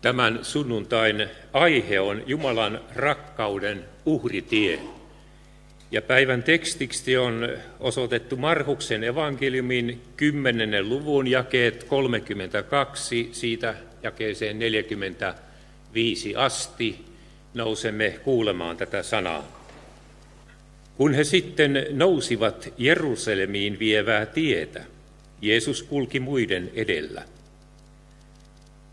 Tämän sunnuntain aihe on Jumalan rakkauden uhritie. Ja päivän tekstiksi on osoitettu Marhuksen evankeliumin 10. luvun jakeet 32, siitä jakeeseen 45 asti nousemme kuulemaan tätä sanaa. Kun he sitten nousivat Jerusalemiin vievää tietä, Jeesus kulki muiden edellä.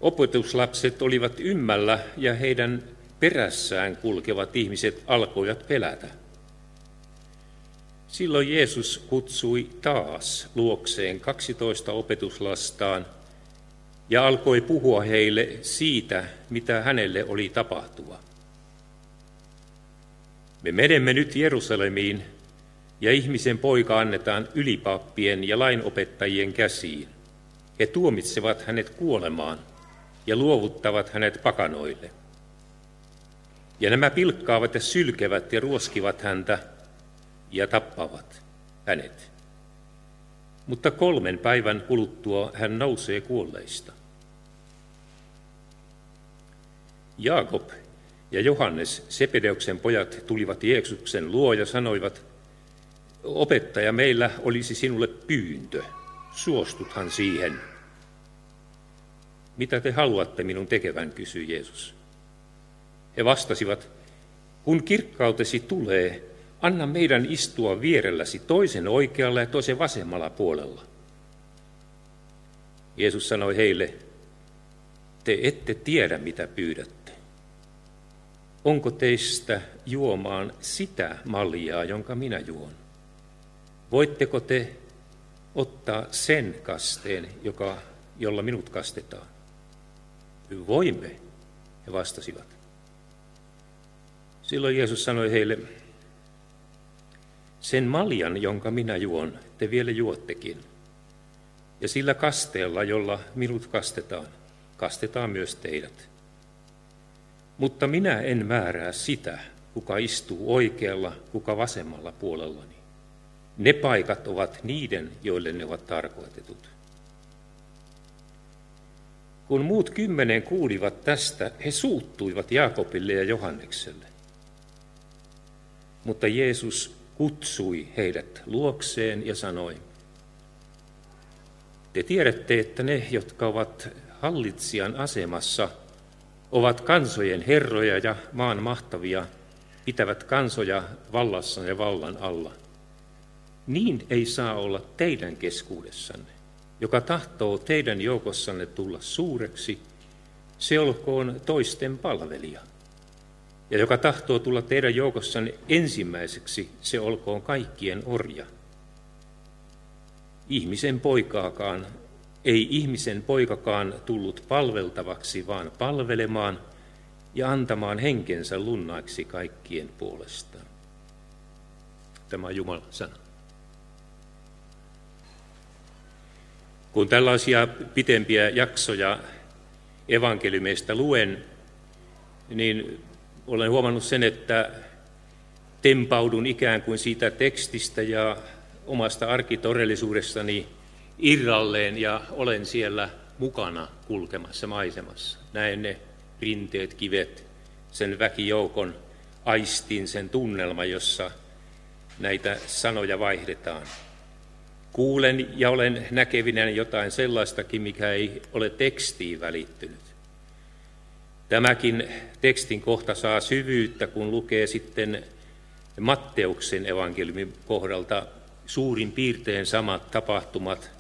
Opetuslapset olivat ymmällä ja heidän perässään kulkevat ihmiset alkoivat pelätä. Silloin Jeesus kutsui taas luokseen 12 opetuslastaan ja alkoi puhua heille siitä, mitä hänelle oli tapahtua. Me menemme nyt Jerusalemiin ja ihmisen poika annetaan ylipappien ja lainopettajien käsiin. He tuomitsevat hänet kuolemaan ja luovuttavat hänet pakanoille. Ja nämä pilkkaavat ja sylkevät ja ruoskivat häntä ja tappavat hänet. Mutta kolmen päivän kuluttua hän nousee kuolleista. Jaakob ja Johannes, Sepedeuksen pojat, tulivat Jeesuksen luo ja sanoivat, opettaja, meillä olisi sinulle pyyntö. Suostuthan siihen. Mitä te haluatte minun tekevän, kysyi Jeesus. He vastasivat, kun kirkkautesi tulee, anna meidän istua vierelläsi toisen oikealla ja toisen vasemmalla puolella. Jeesus sanoi heille, te ette tiedä mitä pyydätte. Onko teistä juomaan sitä maljaa, jonka minä juon? Voitteko te ottaa sen kasteen, joka, jolla minut kastetaan? Voimme, he vastasivat. Silloin Jeesus sanoi heille, sen maljan, jonka minä juon, te vielä juottekin. Ja sillä kasteella, jolla minut kastetaan, kastetaan myös teidät. Mutta minä en määrää sitä, kuka istuu oikealla, kuka vasemmalla puolellani. Ne paikat ovat niiden, joille ne ovat tarkoitetut. Kun muut kymmenen kuulivat tästä, he suuttuivat Jaakobille ja Johannekselle. Mutta Jeesus kutsui heidät luokseen ja sanoi, te tiedätte, että ne, jotka ovat hallitsijan asemassa, ovat kansojen herroja ja maan mahtavia, pitävät kansoja vallassa ja vallan alla. Niin ei saa olla teidän keskuudessanne. Joka tahtoo teidän joukossanne tulla suureksi, se olkoon toisten palvelija. Ja joka tahtoo tulla teidän joukossanne ensimmäiseksi, se olkoon kaikkien orja. Ihmisen poikaakaan, ei ihmisen poikakaan tullut palveltavaksi, vaan palvelemaan ja antamaan henkensä lunnaiksi kaikkien puolestaan. Tämä on Jumalan sana. Kun tällaisia pitempiä jaksoja evankeliumeista luen, niin olen huomannut sen, että tempaudun ikään kuin siitä tekstistä ja omasta arkitodellisuudestani irralleen ja olen siellä mukana kulkemassa maisemassa. Näen ne rinteet, kivet, sen väkijoukon, aistin sen tunnelma, jossa näitä sanoja vaihdetaan. Kuulen ja olen näkevinä jotain sellaistakin, mikä ei ole tekstiin välittynyt. Tämäkin tekstin kohta saa syvyyttä, kun lukee sitten Matteuksen evankeliumin kohdalta suurin piirtein samat tapahtumat,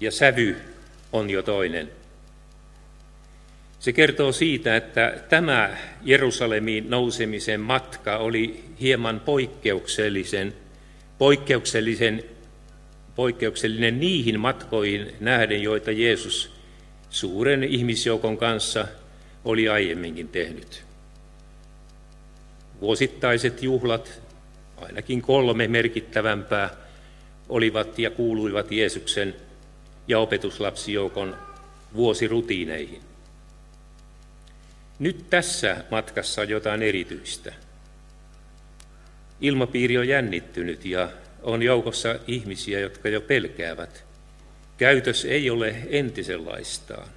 ja sävy on jo toinen. Se kertoo siitä, että tämä Jerusalemiin nousemisen matka oli hieman poikkeuksellisen, poikkeuksellisen, poikkeuksellinen niihin matkoihin nähden, joita Jeesus suuren ihmisjoukon kanssa – oli aiemminkin tehnyt. Vuosittaiset juhlat, ainakin kolme merkittävämpää, olivat ja kuuluivat Jeesuksen ja opetuslapsijoukon vuosirutiineihin. Nyt tässä matkassa on jotain erityistä. Ilmapiiri on jännittynyt ja on joukossa ihmisiä, jotka jo pelkäävät. Käytös ei ole entisenlaistaan.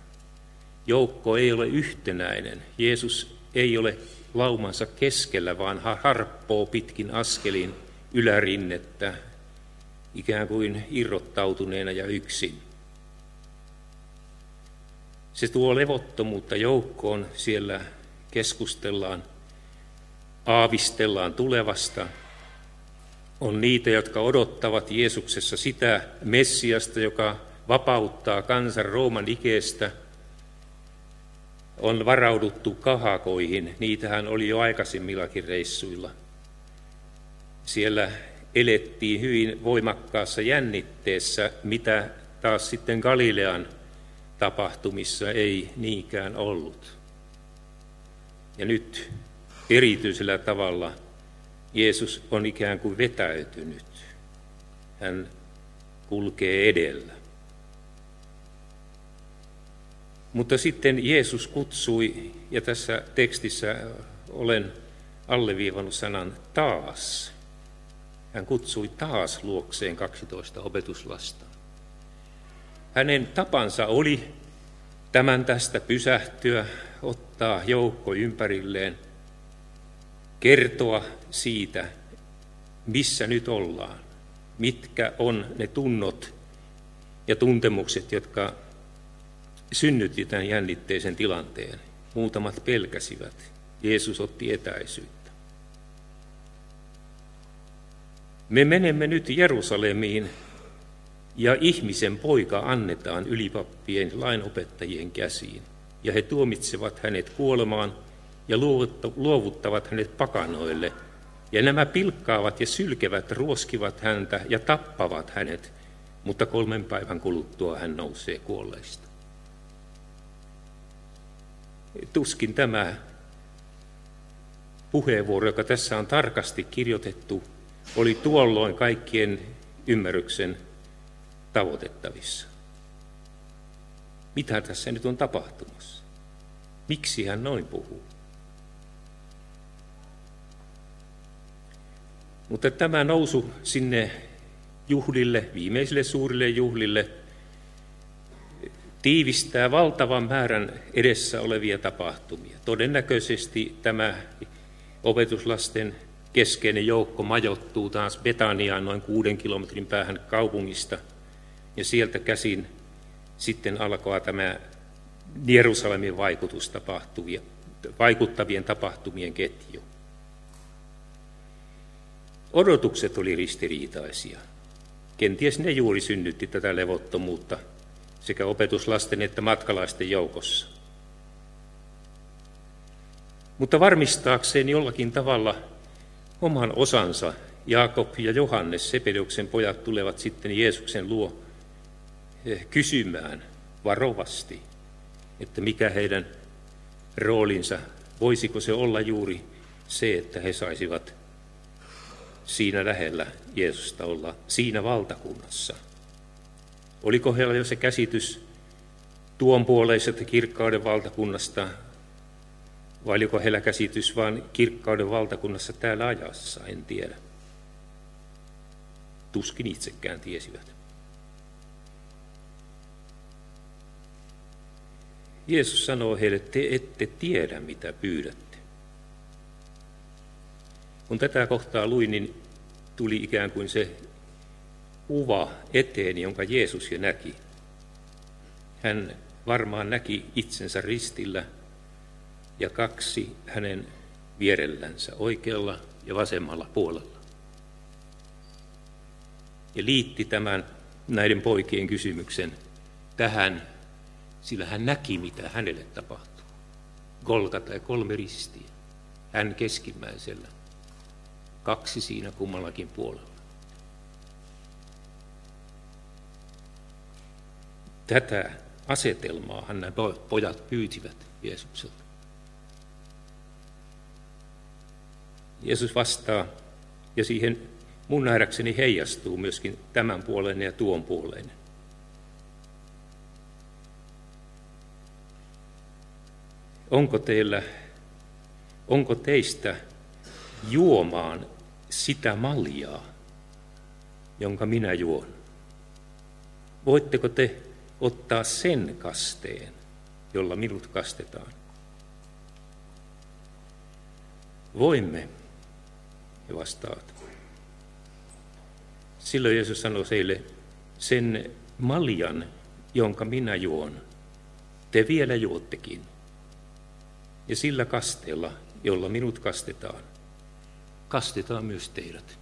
joukko ei ole yhtenäinen. Jeesus ei ole laumansa keskellä, vaan harppoo pitkin askelin ylärinnettä, ikään kuin irrottautuneena ja yksin. Se tuo levottomuutta joukkoon, siellä keskustellaan, aavistellaan tulevasta. On niitä, jotka odottavat Jeesuksessa sitä Messiasta, joka vapauttaa kansan Rooman ikeestä. On varauduttu kahakoihin, niitähän oli jo aikaisemmillakin reissuilla. Siellä elettiin hyvin voimakkaassa jännitteessä, mitä taas sitten Galilean tapahtumissa ei niinkään ollut. Ja nyt erityisellä tavalla Jeesus on ikään kuin vetäytynyt. Hän kulkee edellä. Mutta sitten Jeesus kutsui, ja tässä tekstissä olen alleviivannut sanan taas. Hän kutsui taas luokseen 12 opetuslasta. Hänen tapansa oli tämän tästä pysähtyä, ottaa joukko ympärilleen, kertoa siitä, missä nyt ollaan, mitkä on ne tunnot ja tuntemukset, jotka synnytti tämän jännitteisen tilanteen. Muutamat pelkäsivät. Jeesus otti etäisyyttä. Me menemme nyt Jerusalemiin ja ihmisen poika annetaan ylipappien lainopettajien käsiin, ja he tuomitsevat hänet kuolemaan ja luovuttavat hänet pakanoille, ja nämä pilkkaavat ja sylkevät, ruoskivat häntä ja tappavat hänet, mutta kolmen päivän kuluttua hän nousee kuolleista. Tuskin tämä puheenvuoro, joka tässä on tarkasti kirjoitettu, oli tuolloin kaikkien ymmärryksen tavoitettavissa. Mitä tässä nyt on tapahtumassa? Miksi hän noin puhuu? Mutta tämä nousu sinne juhlille, viimeisille suurille juhlille, tiivistää valtavan määrän edessä olevia tapahtumia. Todennäköisesti tämä opetuslasten keskeinen joukko majoittuu taas Betaniaan noin kuuden kilometrin päähän kaupungista – ja sieltä käsin sitten alkaa tämä Jerusalemin vaikutus tapahtuvia, vaikuttavien tapahtumien ketju. Odotukset oli ristiriitaisia. Kenties ne juuri synnytti tätä levottomuutta sekä opetuslasten että matkalaisten joukossa. Mutta varmistaakseen jollakin tavalla oman osansa Jaakob ja Johannes, Sepedoksen pojat, tulevat sitten Jeesuksen luo Eh, kysymään varovasti, että mikä heidän roolinsa, voisiko se olla juuri se, että he saisivat siinä lähellä Jeesusta olla siinä valtakunnassa. Oliko heillä jo se käsitys tuon puoleisesta kirkkauden valtakunnasta, vai oliko heillä käsitys vain kirkkauden valtakunnassa täällä ajassa, en tiedä. Tuskin itsekään tiesivät. Jeesus sanoo heille, te ette tiedä mitä pyydätte. Kun tätä kohtaa luin, niin tuli ikään kuin se kuva eteen, jonka Jeesus jo näki. Hän varmaan näki itsensä ristillä ja kaksi hänen vierellänsä oikealla ja vasemmalla puolella. Ja liitti tämän näiden poikien kysymyksen tähän sillä hän näki, mitä hänelle tapahtuu. Golgata ja kolme ristiä. Hän keskimmäisellä. Kaksi siinä kummallakin puolella. Tätä asetelmaa nämä pojat pyytivät Jeesukselta. Jeesus vastaa, ja siihen mun nähdäkseni heijastuu myöskin tämän puolen ja tuon puolen. onko teillä, onko teistä juomaan sitä maljaa, jonka minä juon? Voitteko te ottaa sen kasteen, jolla minut kastetaan. Voimme, he vastaavat. Silloin Jeesus sanoi heille, sen maljan, jonka minä juon, te vielä juottekin. Ja sillä kasteella, jolla minut kastetaan, kastetaan myös teidät.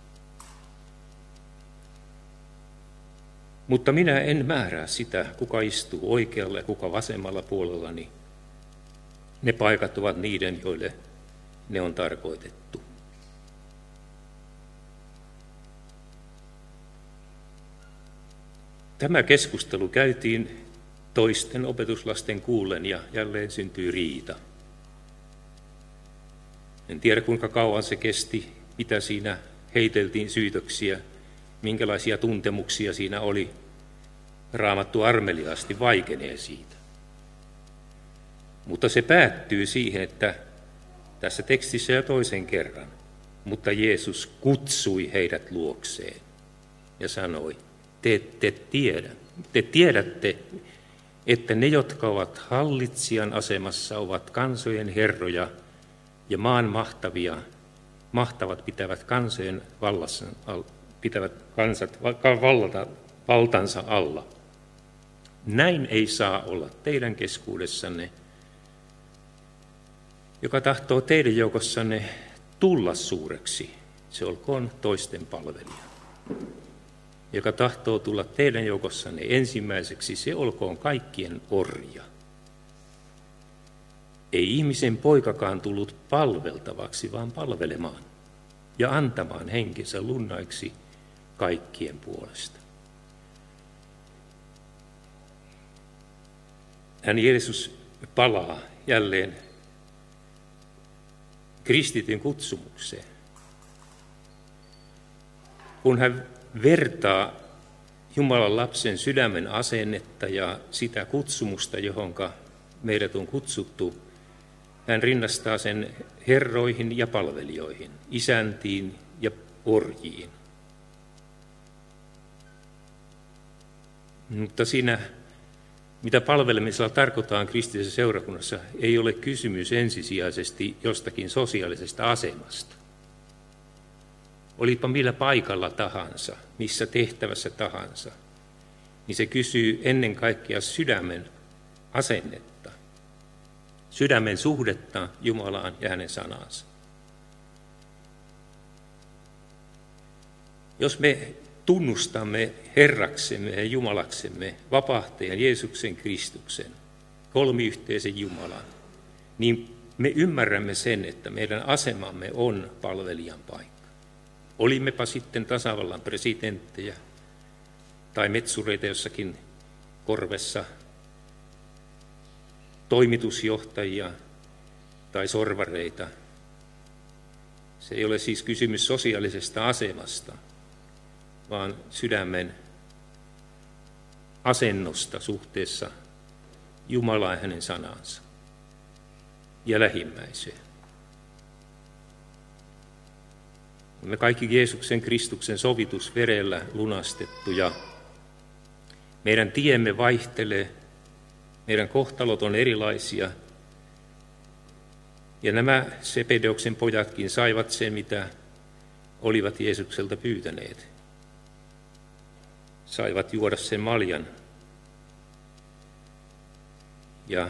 Mutta minä en määrää sitä, kuka istuu oikealla ja kuka vasemmalla puolellani. Ne paikat ovat niiden, joille ne on tarkoitettu. Tämä keskustelu käytiin toisten opetuslasten kuulen ja jälleen syntyi riita. En tiedä kuinka kauan se kesti, mitä siinä heiteltiin syytöksiä, minkälaisia tuntemuksia siinä oli. Raamattu armeliaasti vaikenee siitä. Mutta se päättyy siihen, että tässä tekstissä jo toisen kerran, mutta Jeesus kutsui heidät luokseen ja sanoi, te ette tiedä, te tiedätte, että ne, jotka ovat hallitsijan asemassa, ovat kansojen herroja ja maan mahtavia, mahtavat pitävät kansojen vallassa, pitävät kansat vallata, valtansa alla. Näin ei saa olla teidän keskuudessanne, joka tahtoo teidän joukossanne tulla suureksi, se olkoon toisten palvelija. Joka tahtoo tulla teidän joukossanne ensimmäiseksi, se olkoon kaikkien orja. Ei ihmisen poikakaan tullut palveltavaksi, vaan palvelemaan ja antamaan henkensä lunnaiksi kaikkien puolesta. Hän Jeesus palaa jälleen kristityn kutsumukseen. Kun hän vertaa Jumalan lapsen sydämen asennetta ja sitä kutsumusta, johonka meidät on kutsuttu, hän rinnastaa sen herroihin ja palvelijoihin, isäntiin ja orjiin. Mutta siinä, mitä palvelemisella tarkoitetaan kristillisessä seurakunnassa, ei ole kysymys ensisijaisesti jostakin sosiaalisesta asemasta. Olipa millä paikalla tahansa, missä tehtävässä tahansa, niin se kysyy ennen kaikkea sydämen asennetta, sydämen suhdetta Jumalaan ja hänen sanansa. Jos me tunnustamme Herraksemme ja Jumalaksemme vapahtajan Jeesuksen Kristuksen, kolmiyhteisen Jumalan, niin me ymmärrämme sen, että meidän asemamme on palvelijan paikka. Olimmepa sitten tasavallan presidenttejä tai metsureita jossakin korvessa, toimitusjohtajia tai sorvareita. Se ei ole siis kysymys sosiaalisesta asemasta, vaan sydämen asennosta suhteessa Jumalaan hänen sanansa ja lähimmäiseen. Me kaikki Jeesuksen Kristuksen sovitusverellä lunastettuja. Meidän tiemme vaihtelee, meidän kohtalot on erilaisia. Ja nämä Sepedeoksen pojatkin saivat sen, mitä olivat Jeesukselta pyytäneet saivat juoda sen maljan. Ja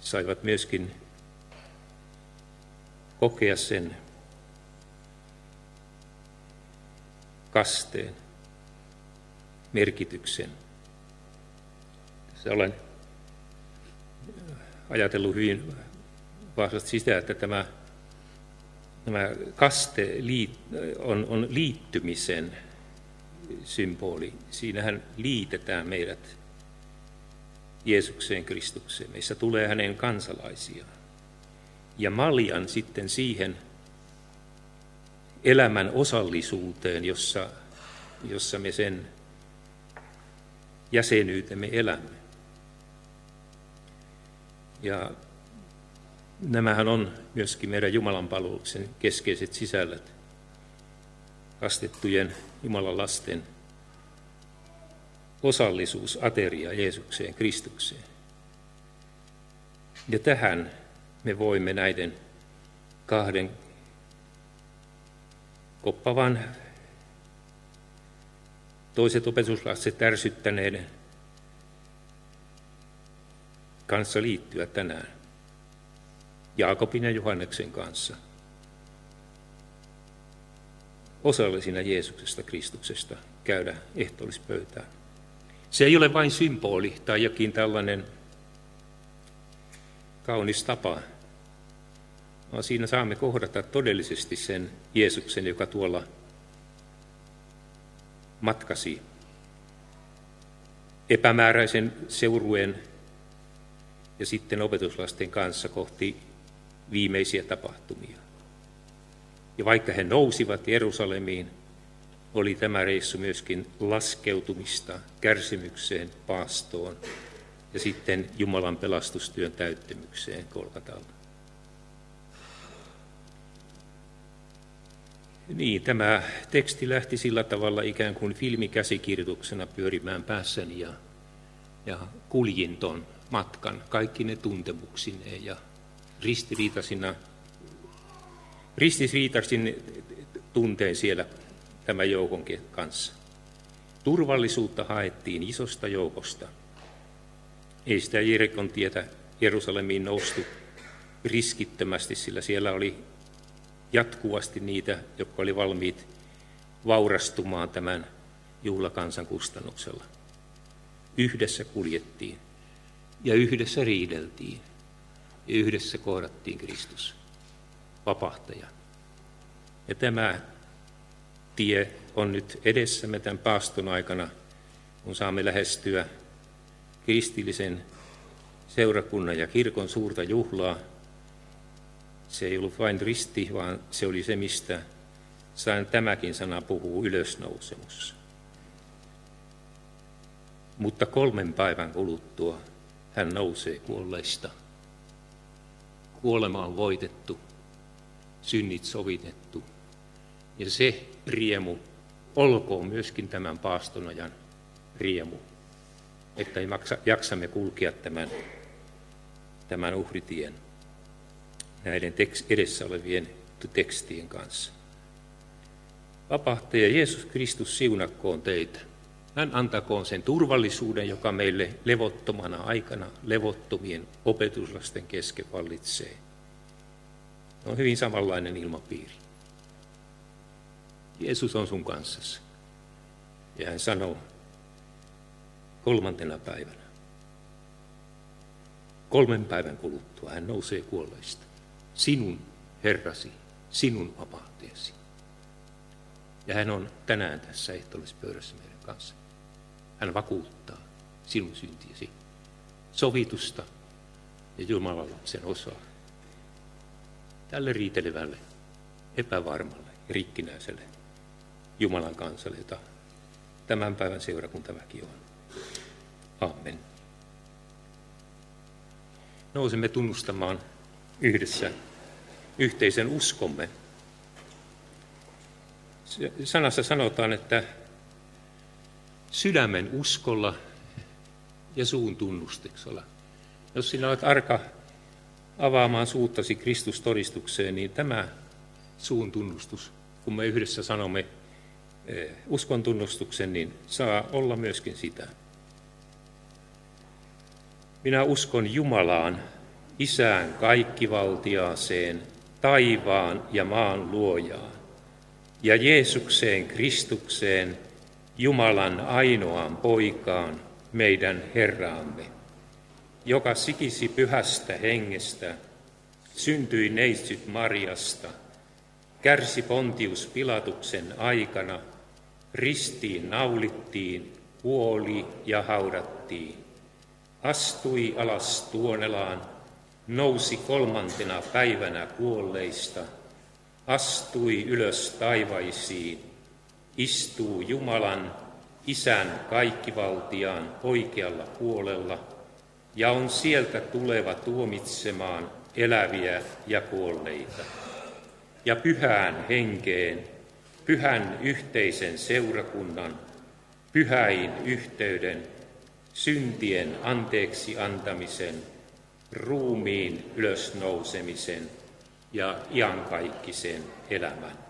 saivat myöskin kokea sen kasteen merkityksen. Tässä olen ajatellut hyvin vahvasti sitä, että tämä, tämä kaste on, on liittymisen symboli. Siinähän liitetään meidät Jeesukseen Kristukseen. Meissä tulee hänen kansalaisiaan. Ja maljan sitten siihen elämän osallisuuteen, jossa, jossa me sen jäsenyytemme elämme. Ja nämähän on myöskin meidän Jumalan palveluksen keskeiset sisällöt kastettujen Jumalan lasten osallisuus ateria Jeesukseen, Kristukseen. Ja tähän me voimme näiden kahden koppavan toiset opetuslapset ärsyttäneiden kanssa liittyä tänään. Jaakobin ja Johanneksen kanssa. Osallisina Jeesuksesta Kristuksesta käydä ehtoollispöytään. Se ei ole vain symboli tai jokin tällainen kaunis tapa, vaan siinä saamme kohdata todellisesti sen Jeesuksen, joka tuolla matkasi epämääräisen seurueen ja sitten opetuslasten kanssa kohti viimeisiä tapahtumia. Ja vaikka he nousivat Jerusalemiin, oli tämä reissu myöskin laskeutumista kärsimykseen, paastoon ja sitten Jumalan pelastustyön täyttämykseen Kolkatalla. Niin, tämä teksti lähti sillä tavalla ikään kuin filmikäsikirjoituksena pyörimään päässäni ja, ja kuljin ton matkan kaikki ne tuntemuksineen ja ristiriitasina, ristiriitaisin tunteen siellä tämän joukon kanssa. Turvallisuutta haettiin isosta joukosta. Ei sitä Jerikon tietä Jerusalemiin noustu riskittömästi, sillä siellä oli jatkuvasti niitä, jotka oli valmiit vaurastumaan tämän juhlakansan kustannuksella. Yhdessä kuljettiin ja yhdessä riideltiin ja yhdessä kohdattiin Kristus, vapahtaja. Ja tämä tie on nyt edessämme tämän paaston aikana, kun saamme lähestyä kristillisen seurakunnan ja kirkon suurta juhlaa. Se ei ollut vain risti, vaan se oli se, mistä sain tämäkin sana puhuu ylösnousemus. Mutta kolmen päivän kuluttua hän nousee kuolleista. Kuolema on voitettu, synnit sovitettu. Ja se riemu olkoon myöskin tämän paastonajan riemu, että jaksamme kulkea tämän, tämän uhritien näiden edessä olevien tekstien kanssa. Vapahtaja Jeesus Kristus siunakkoon teitä. Hän antakoon sen turvallisuuden, joka meille levottomana aikana levottomien opetuslasten kesken vallitsee. On hyvin samanlainen ilmapiiri. Jeesus on sun kanssasi. Ja hän sanoo kolmantena päivänä, kolmen päivän kuluttua hän nousee kuolleista. Sinun Herrasi, sinun vapauteesi. Ja hän on tänään tässä ehtoollispöydässä meidän kanssa. Hän vakuuttaa sinun syntiesi, sovitusta ja Jumalan lapsen osaa. Tälle riitelevälle, epävarmalle rikkinäiselle Jumalan kansalle, jota tämän päivän seurakuntaväki on. Amen. Nousemme tunnustamaan yhdessä yhteisen uskomme. Sanassa sanotaan, että sydämen uskolla ja suun tunnustuksella. Jos sinä olet arka avaamaan suuttasi Kristustodistukseen, niin tämä suun tunnustus, kun me yhdessä sanomme eh, uskon tunnustuksen, niin saa olla myöskin sitä. Minä uskon Jumalaan, Isään kaikkivaltiaaseen, taivaan ja maan luojaan, ja Jeesukseen Kristukseen, Jumalan ainoaan poikaan, meidän Herraamme, joka sikisi pyhästä hengestä, syntyi neitsyt Mariasta, kärsi Pontius Pilatuksen aikana, ristiin naulittiin, kuoli ja haudattiin, astui alas tuonelaan, nousi kolmantena päivänä kuolleista, astui ylös taivaisiin, istuu Jumalan, Isän kaikkivaltiaan oikealla puolella ja on sieltä tuleva tuomitsemaan eläviä ja kuolleita. Ja pyhään henkeen, pyhän yhteisen seurakunnan, pyhäin yhteyden, syntien anteeksi antamisen, ruumiin ylösnousemisen ja iankaikkisen elämän.